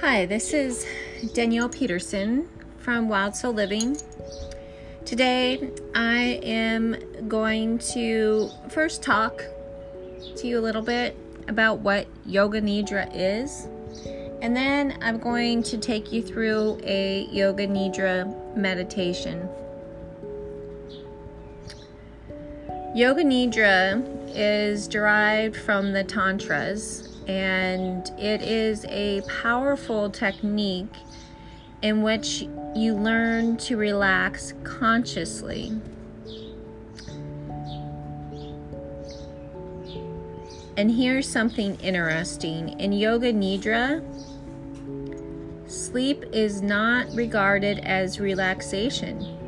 Hi, this is Danielle Peterson from Wild Soul Living. Today, I am going to first talk to you a little bit about what Yoga Nidra is, and then I'm going to take you through a Yoga Nidra meditation. Yoga Nidra is derived from the Tantras and it is a powerful technique in which you learn to relax consciously. And here's something interesting in Yoga Nidra, sleep is not regarded as relaxation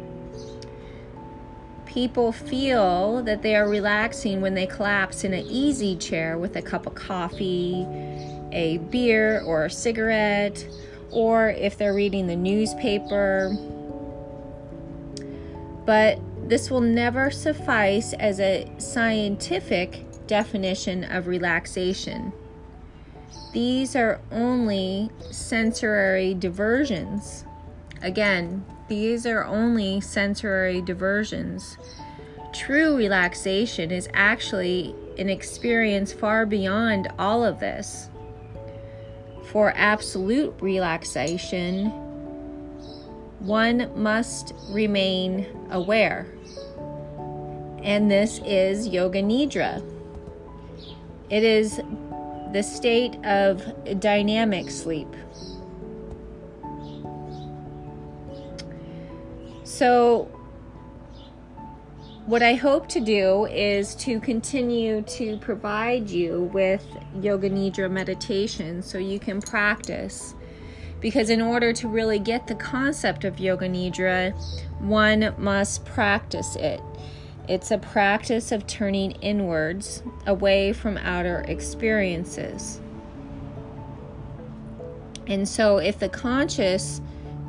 people feel that they are relaxing when they collapse in an easy chair with a cup of coffee, a beer, or a cigarette, or if they're reading the newspaper. But this will never suffice as a scientific definition of relaxation. These are only sensory diversions. Again, these are only sensory diversions. True relaxation is actually an experience far beyond all of this. For absolute relaxation, one must remain aware. And this is Yoga Nidra. It is the state of dynamic sleep. So, what I hope to do is to continue to provide you with Yoga Nidra meditation so you can practice. Because in order to really get the concept of Yoga Nidra, one must practice it. It's a practice of turning inwards, away from outer experiences. And so, if the conscious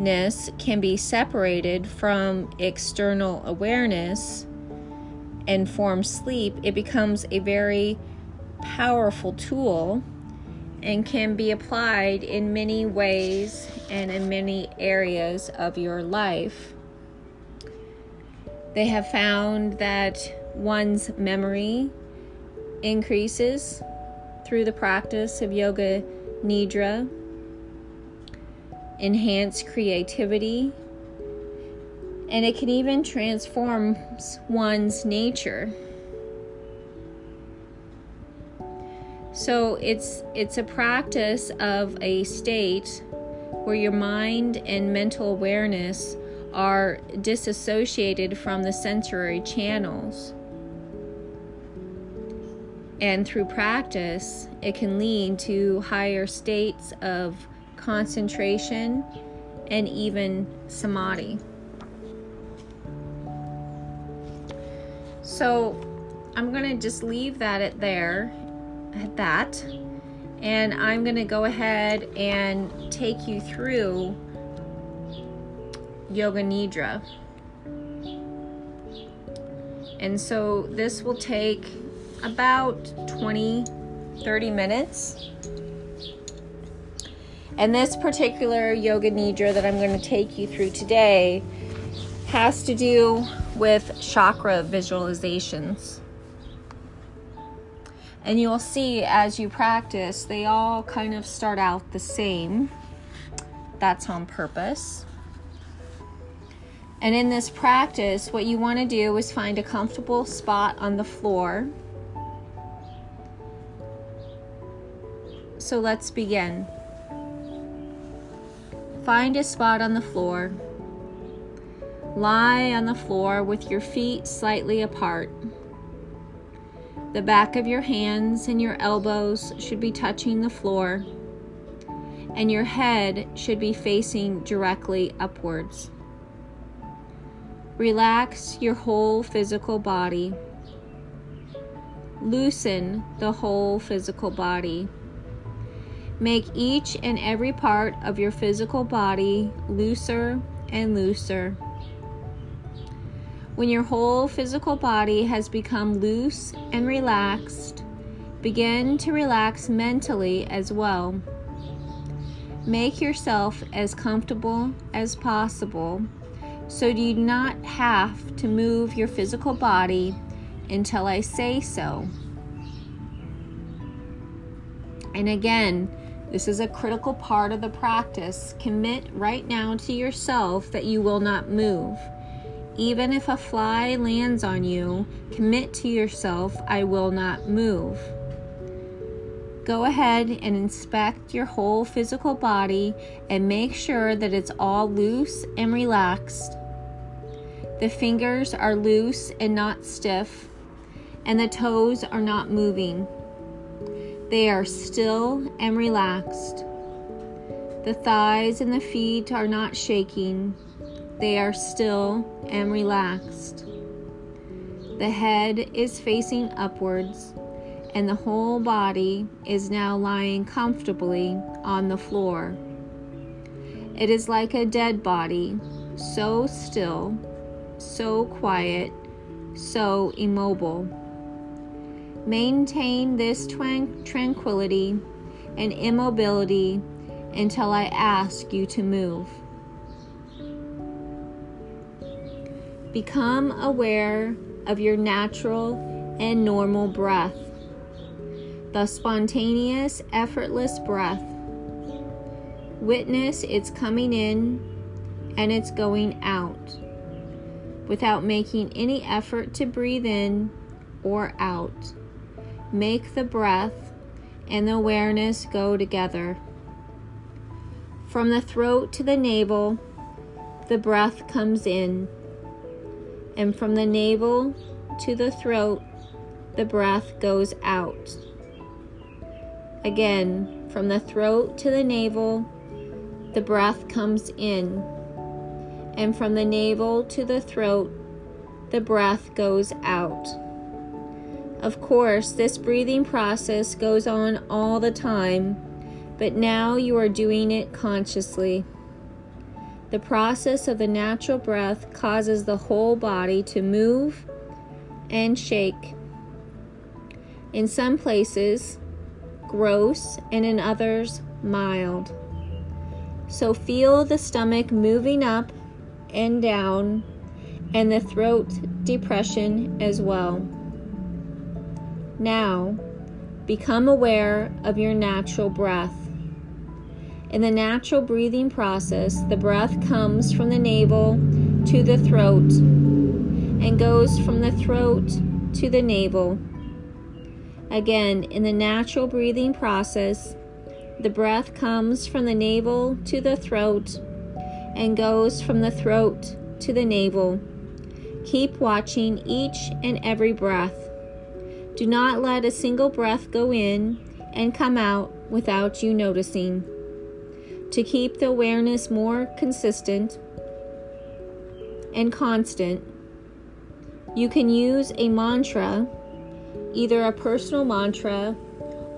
can be separated from external awareness and form sleep, it becomes a very powerful tool and can be applied in many ways and in many areas of your life. They have found that one's memory increases through the practice of yoga nidra enhance creativity, and it can even transform one's nature. So it's it's a practice of a state where your mind and mental awareness are disassociated from the sensory channels. And through practice, it can lead to higher states of concentration, and even samadhi. So I'm going to just leave that at there, at that, and I'm going to go ahead and take you through Yoga Nidra. And so this will take about 20 30 minutes. And this particular Yoga Nidra that I'm going to take you through today has to do with chakra visualizations. And you'll see as you practice, they all kind of start out the same. That's on purpose. And in this practice, what you want to do is find a comfortable spot on the floor. So let's begin. Find a spot on the floor. Lie on the floor with your feet slightly apart. The back of your hands and your elbows should be touching the floor, and your head should be facing directly upwards. Relax your whole physical body. Loosen the whole physical body. Make each and every part of your physical body looser and looser. When your whole physical body has become loose and relaxed, begin to relax mentally as well. Make yourself as comfortable as possible so you do not have to move your physical body until I say so. And again, this is a critical part of the practice. Commit right now to yourself that you will not move. Even if a fly lands on you, commit to yourself, I will not move. Go ahead and inspect your whole physical body and make sure that it's all loose and relaxed. The fingers are loose and not stiff, and the toes are not moving. They are still and relaxed. The thighs and the feet are not shaking. They are still and relaxed. The head is facing upwards, and the whole body is now lying comfortably on the floor. It is like a dead body, so still, so quiet, so immobile. Maintain this tranquility and immobility until I ask you to move. Become aware of your natural and normal breath, the spontaneous, effortless breath. Witness its coming in and its going out without making any effort to breathe in or out. Make the breath and the awareness go together. From the throat to the navel, the breath comes in, and from the navel to the throat, the breath goes out. Again, from the throat to the navel, the breath comes in, and from the navel to the throat, the breath goes out. Of course, this breathing process goes on all the time, but now you are doing it consciously. The process of the natural breath causes the whole body to move and shake. In some places, gross, and in others, mild. So feel the stomach moving up and down, and the throat depression as well. Now, become aware of your natural breath. In the natural breathing process, the breath comes from the navel to the throat and goes from the throat to the navel. Again, in the natural breathing process, the breath comes from the navel to the throat and goes from the throat to the navel. Keep watching each and every breath. Do not let a single breath go in and come out without you noticing. To keep the awareness more consistent and constant, you can use a mantra, either a personal mantra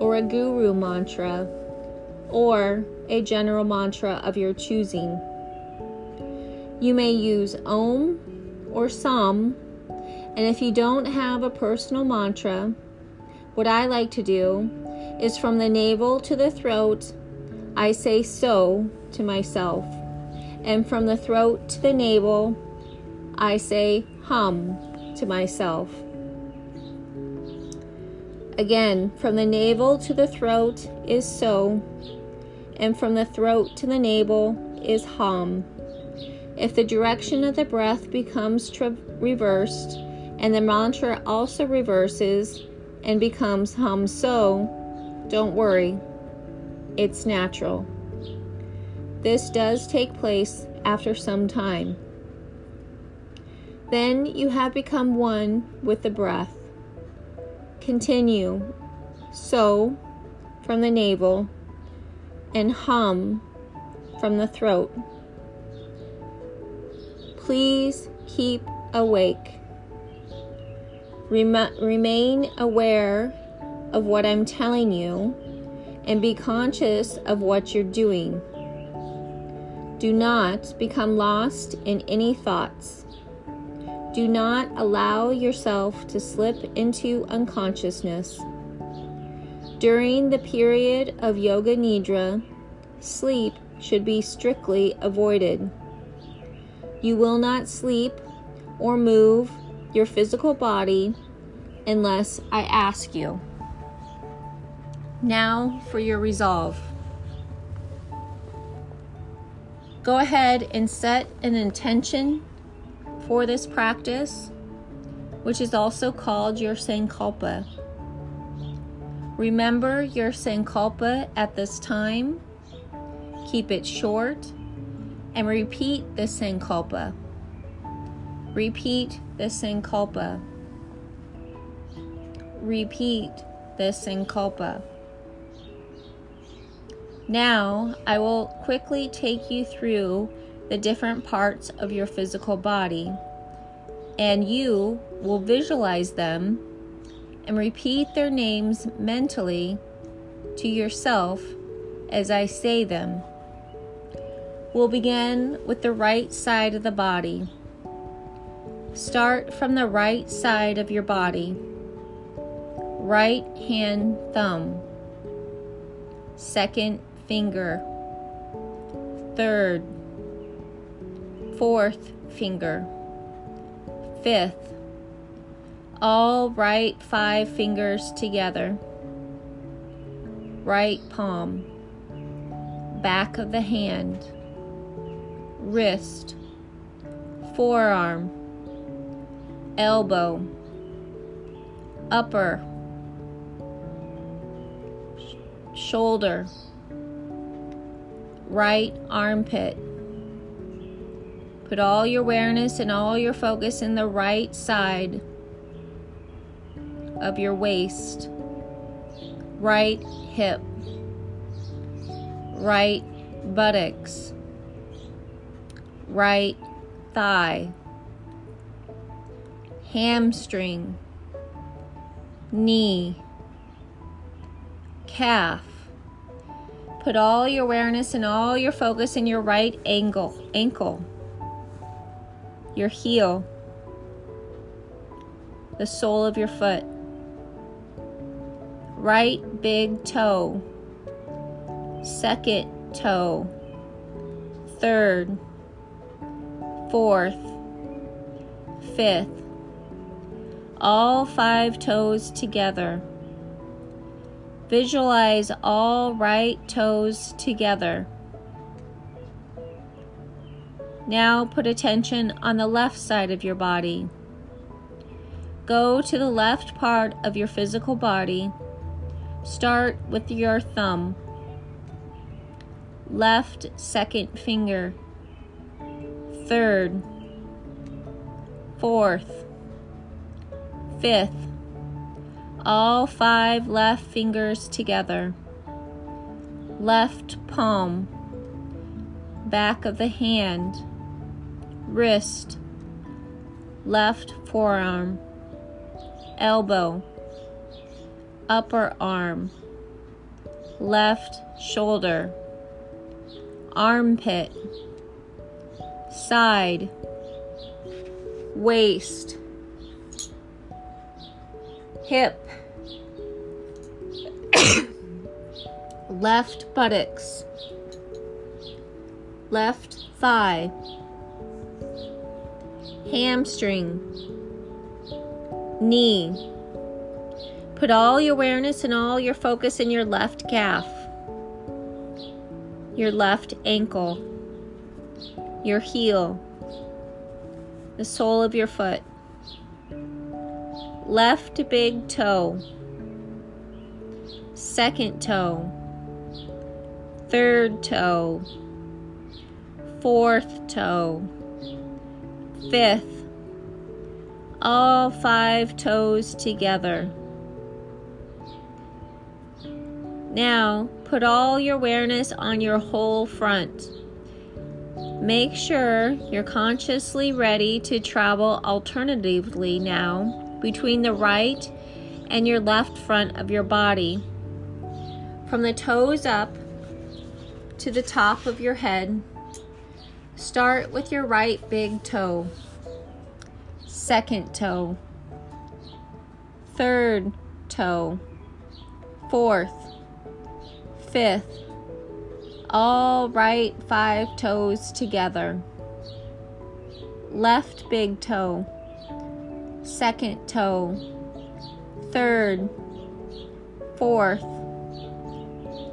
or a guru mantra, or a general mantra of your choosing. You may use Om or Sam and if you don't have a personal mantra, what I like to do is from the navel to the throat, I say so to myself. And from the throat to the navel, I say hum to myself. Again, from the navel to the throat is so, and from the throat to the navel is hum. If the direction of the breath becomes tra- reversed, and the mantra also reverses and becomes hum so, don't worry, it's natural. This does take place after some time. Then you have become one with the breath. Continue so from the navel and hum from the throat. Please keep awake. Rem- remain aware of what I'm telling you and be conscious of what you're doing. Do not become lost in any thoughts. Do not allow yourself to slip into unconsciousness. During the period of Yoga Nidra, sleep should be strictly avoided. You will not sleep or move your physical body unless I ask you. Now for your resolve. Go ahead and set an intention for this practice, which is also called your Sankalpa. Remember your Sankalpa at this time. Keep it short and repeat the Sankalpa. Repeat the Sankalpa. Repeat the Sankalpa. Now, I will quickly take you through the different parts of your physical body, and you will visualize them and repeat their names mentally to yourself as I say them. We'll begin with the right side of the body. Start from the right side of your body. Right hand thumb. Second finger, third, fourth finger, fifth, all right five fingers together, right palm, back of the hand, wrist, forearm, elbow, upper, shoulder right armpit. Put all your awareness and all your focus in the right side of your waist, right hip, right buttocks, right thigh, hamstring, knee, calf, Put all your awareness and all your focus in your right ankle, ankle, your heel, the sole of your foot, right big toe, second toe, third, fourth, fifth, all five toes together. Visualize all right toes together. Now put attention on the left side of your body. Go to the left part of your physical body. Start with your thumb. Left second finger. Third. Fourth. Fifth. All five left fingers together, left palm, back of the hand, wrist, left forearm, elbow, upper arm, left shoulder, armpit, side, waist hip, left buttocks, left thigh, hamstring, knee. Put all your awareness and all your focus in your left calf, your left ankle, your heel, the sole of your foot left big toe, second toe, third toe, fourth toe, fifth, all five toes together. Now put all your awareness on your whole front. Make sure you're consciously ready to travel alternatively now between the right and your left front of your body. From the toes up to the top of your head, start with your right big toe, second toe, third toe, fourth, fifth, all right five toes together. Left big toe, second toe, third, fourth,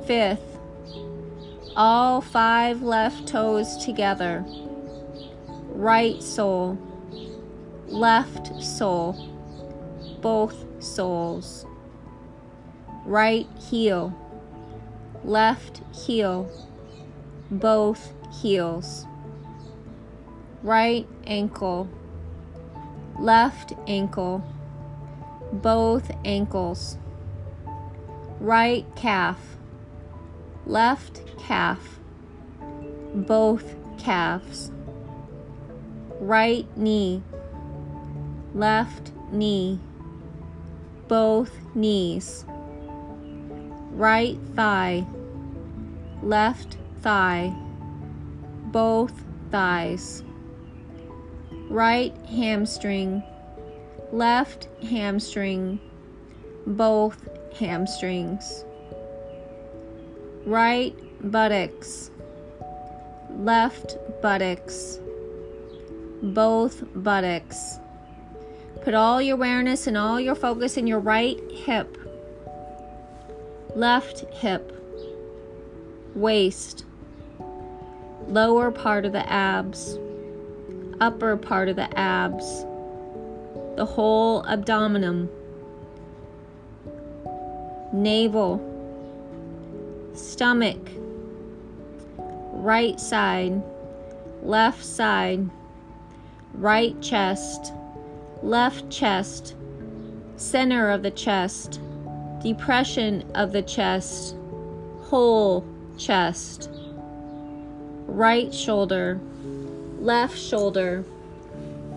fifth, all five left toes together. Right sole, left sole, both soles. Right heel, left heel, both heels. Right ankle, left ankle, both ankles. Right calf, left calf, both calves. Right knee, left knee, both knees. Right thigh, left thigh, both thighs. Right hamstring, left hamstring, both hamstrings. Right buttocks, left buttocks, both buttocks. Put all your awareness and all your focus in your right hip, left hip, waist, lower part of the abs, upper part of the abs, the whole abdomen, navel, stomach, right side, left side, right chest, left chest, center of the chest, depression of the chest, whole chest, right shoulder, left shoulder,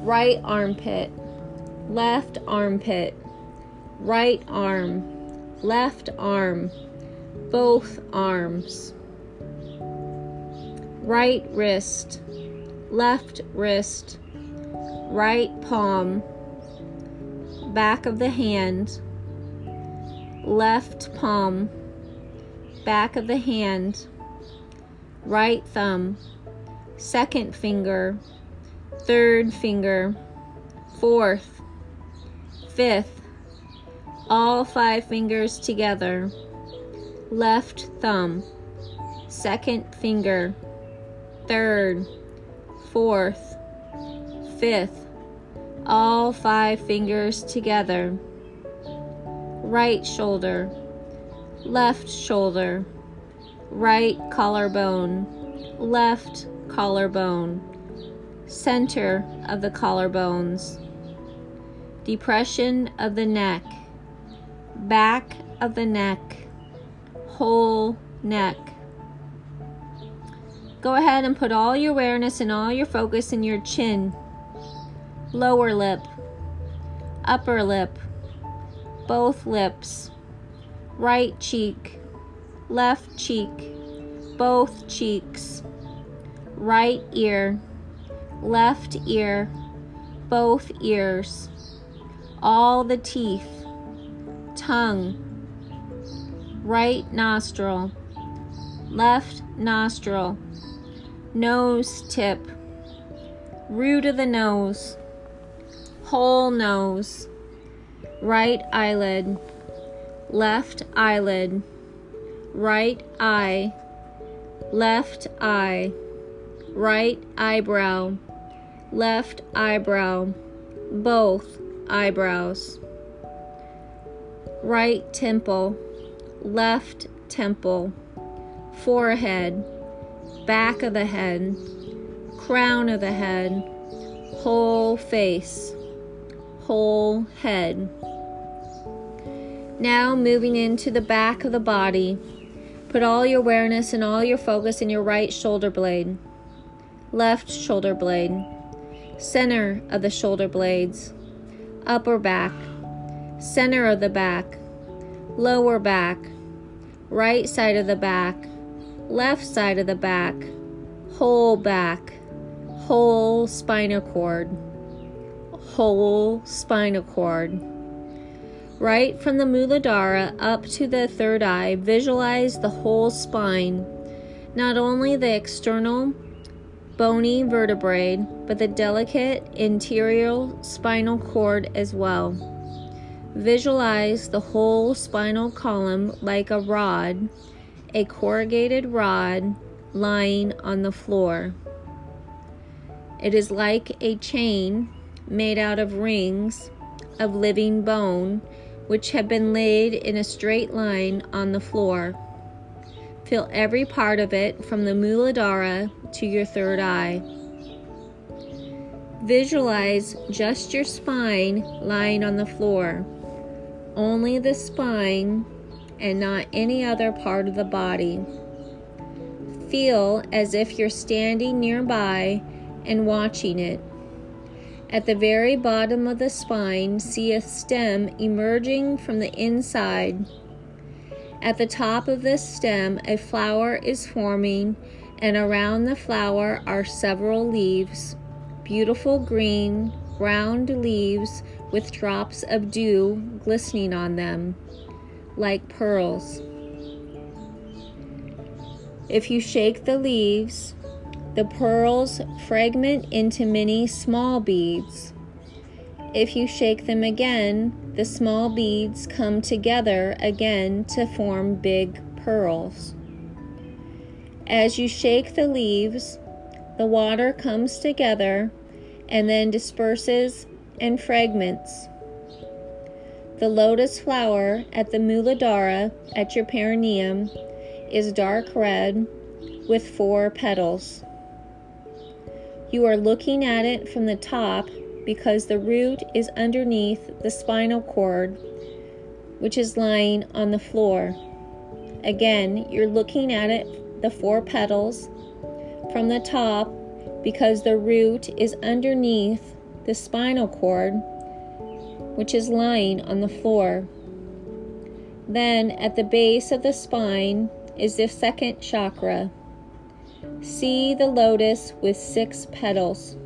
right armpit, left armpit, right arm, left arm, both arms, right wrist, left wrist, right palm, back of the hand, left palm, back of the hand, right thumb, second finger, third finger, fourth, fifth, all five fingers together, left thumb, second finger, third, fourth, fifth, all five fingers together, right shoulder, left shoulder, right collarbone, left collarbone, center of the collarbones, depression of the neck, back of the neck, whole neck. Go ahead and put all your awareness and all your focus in your chin, lower lip, upper lip, both lips, right cheek, left cheek, both cheeks, right ear, left ear, both ears, all the teeth, tongue, right nostril, left nostril, nose tip, root of the nose, whole nose, right eyelid, left eyelid, right eye, left eye, right eyebrow, left eyebrow, both eyebrows, right temple, left temple, forehead, back of the head, crown of the head, whole face, whole head. Now moving into the back of the body, put all your awareness and all your focus in your right shoulder blade, left shoulder blade, center of the shoulder blades, upper back, center of the back, lower back, right side of the back, left side of the back, whole back, whole spinal cord, whole spinal cord. Right from the Muladhara up to the third eye, visualize the whole spine not only the external bony vertebrae, but the delicate interior spinal cord as well. Visualize the whole spinal column like a rod, a corrugated rod lying on the floor. It is like a chain made out of rings of living bone, which have been laid in a straight line on the floor. Feel every part of it from the Muladhara to your third eye. Visualize just your spine lying on the floor, only the spine and not any other part of the body. Feel as if you're standing nearby and watching it. At the very bottom of the spine, see a stem emerging from the inside. At the top of this stem, a flower is forming, and around the flower are several leaves beautiful green, round leaves with drops of dew glistening on them, like pearls. If you shake the leaves, the pearls fragment into many small beads. If you shake them again, the small beads come together again to form big pearls. As you shake the leaves, the water comes together and then disperses and fragments. The lotus flower at the Muladhara at your perineum is dark red with four petals. You are looking at it from the top because the root is underneath the spinal cord, which is lying on the floor. Again, you're looking at it, the four petals, from the top because the root is underneath the spinal cord, which is lying on the floor. Then, at the base of the spine, is the second chakra See the lotus with six petals.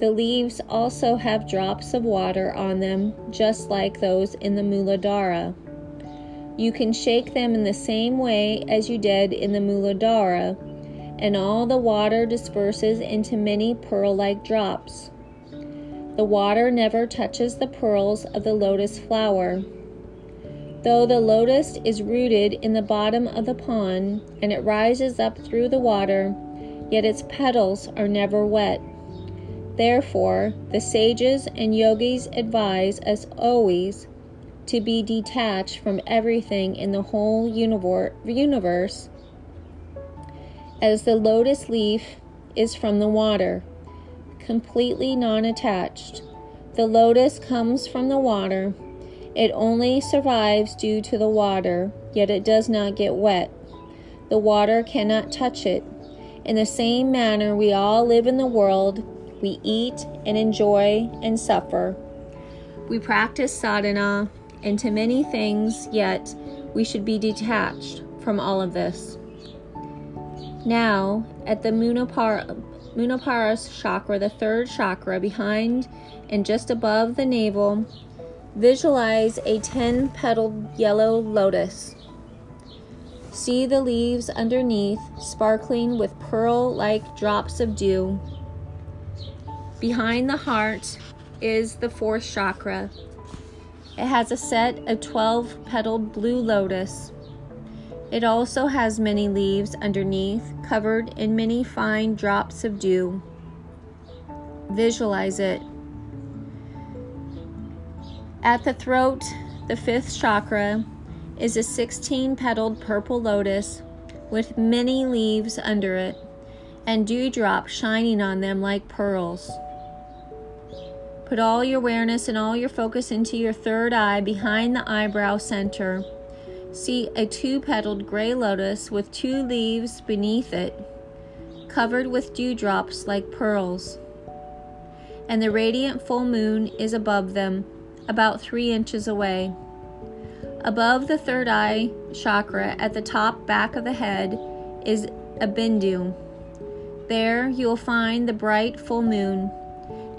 The leaves also have drops of water on them, just like those in the Muladhara. You can shake them in the same way as you did in the Muladhara, and all the water disperses into many pearl like drops. The water never touches the pearls of the lotus flower. Though the lotus is rooted in the bottom of the pond and it rises up through the water, yet its petals are never wet. Therefore, the sages and yogis advise us always to be detached from everything in the whole universe, as the lotus leaf is from the water, completely non attached. The lotus comes from the water it only survives due to the water, yet it does not get wet. The water cannot touch it. In the same manner, we all live in the world. We eat and enjoy and suffer. We practice sadhana into many things, yet we should be detached from all of this. Now, at the Manipura, Manipura's chakra, the third chakra, behind and just above the navel, Visualize a 10 petaled yellow lotus. See the leaves underneath sparkling with pearl like drops of dew. Behind the heart is the fourth chakra. It has a set of 12 petaled blue lotus. It also has many leaves underneath, covered in many fine drops of dew. Visualize it. At the throat, the fifth chakra, is a 16 petaled purple lotus with many leaves under it and dewdrops shining on them like pearls. Put all your awareness and all your focus into your third eye behind the eyebrow center. See a two petaled gray lotus with two leaves beneath it, covered with dewdrops like pearls. And the radiant full moon is above them about three inches away. Above the third eye chakra at the top back of the head is a bindu. There you will find the bright full moon.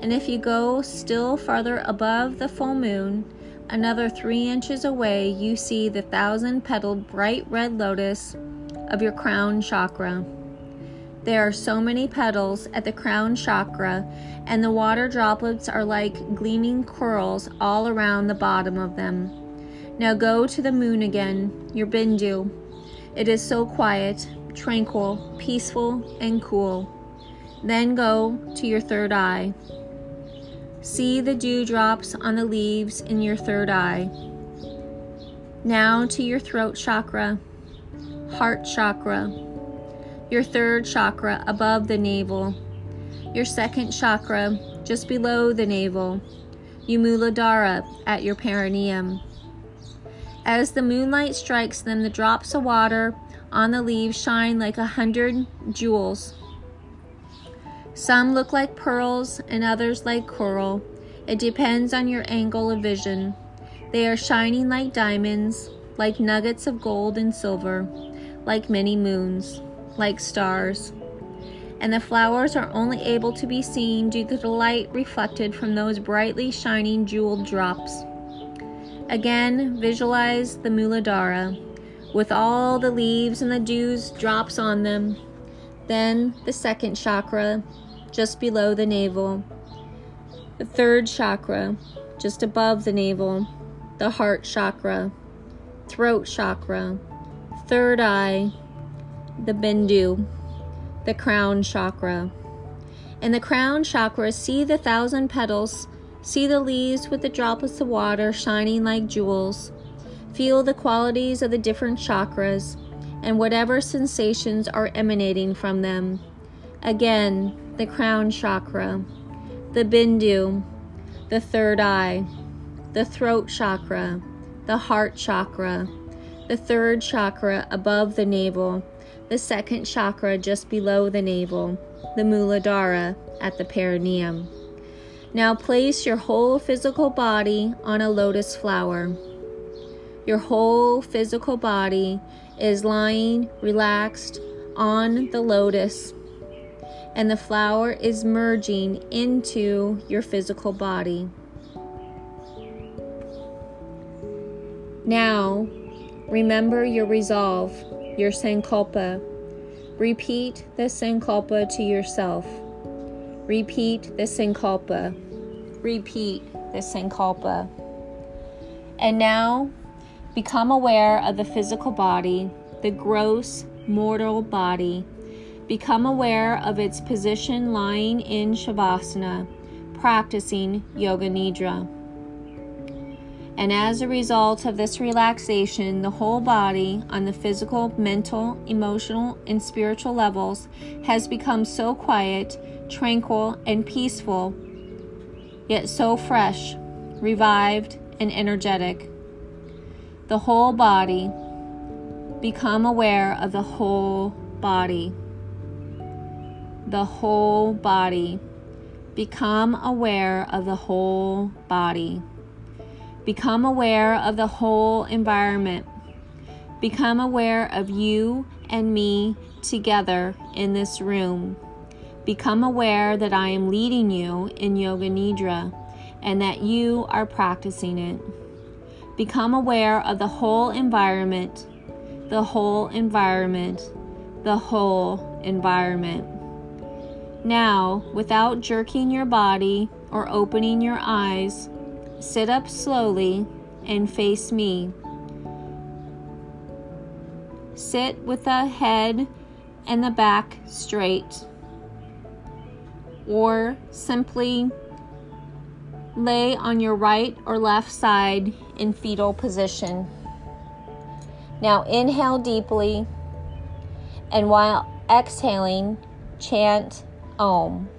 And if you go still farther above the full moon, another three inches away, you see the thousand petaled bright red lotus of your crown chakra. There are so many petals at the crown chakra, and the water droplets are like gleaming corals all around the bottom of them. Now go to the moon again, your Bindu. It is so quiet, tranquil, peaceful, and cool. Then go to your third eye. See the dewdrops on the leaves in your third eye. Now to your throat chakra, heart chakra, your third chakra above the navel, your second chakra just below the navel, your Muladhara at your perineum. As the moonlight strikes them, the drops of water on the leaves shine like a hundred jewels. Some look like pearls and others like coral. It depends on your angle of vision. They are shining like diamonds, like nuggets of gold and silver, like many moons, like stars. And the flowers are only able to be seen due to the light reflected from those brightly shining jeweled drops. Again, visualize the Muladhara with all the leaves and the dews drops on them. Then the second chakra, just below the navel. The third chakra, just above the navel the heart chakra, throat chakra, third eye, the bindu, the crown chakra. In the crown chakra, see the thousand petals, see the leaves with the droplets of water shining like jewels. Feel the qualities of the different chakras and whatever sensations are emanating from them. Again, the crown chakra, the bindu, the third eye the throat chakra, the heart chakra, the third chakra above the navel, the second chakra just below the navel, the Muladhara at the perineum. Now place your whole physical body on a lotus flower. Your whole physical body is lying relaxed on the lotus, and the flower is merging into your physical body. Now, remember your resolve, your sankalpa. Repeat the sankalpa to yourself. Repeat the sankalpa. Repeat the sankalpa. And now, become aware of the physical body, the gross mortal body. Become aware of its position lying in Shavasana, practicing Yoga Nidra. And as a result of this relaxation, the whole body, on the physical, mental, emotional, and spiritual levels, has become so quiet, tranquil, and peaceful, yet so fresh, revived, and energetic. The whole body, become aware of the whole body. The whole body. Become aware of the whole body. Become aware of the whole environment. Become aware of you and me together in this room. Become aware that I am leading you in Yoga Nidra and that you are practicing it. Become aware of the whole environment, the whole environment, the whole environment. Now, without jerking your body or opening your eyes, Sit up slowly and face me. Sit with the head and the back straight. Or simply lay on your right or left side in fetal position. Now inhale deeply and while exhaling, chant Om.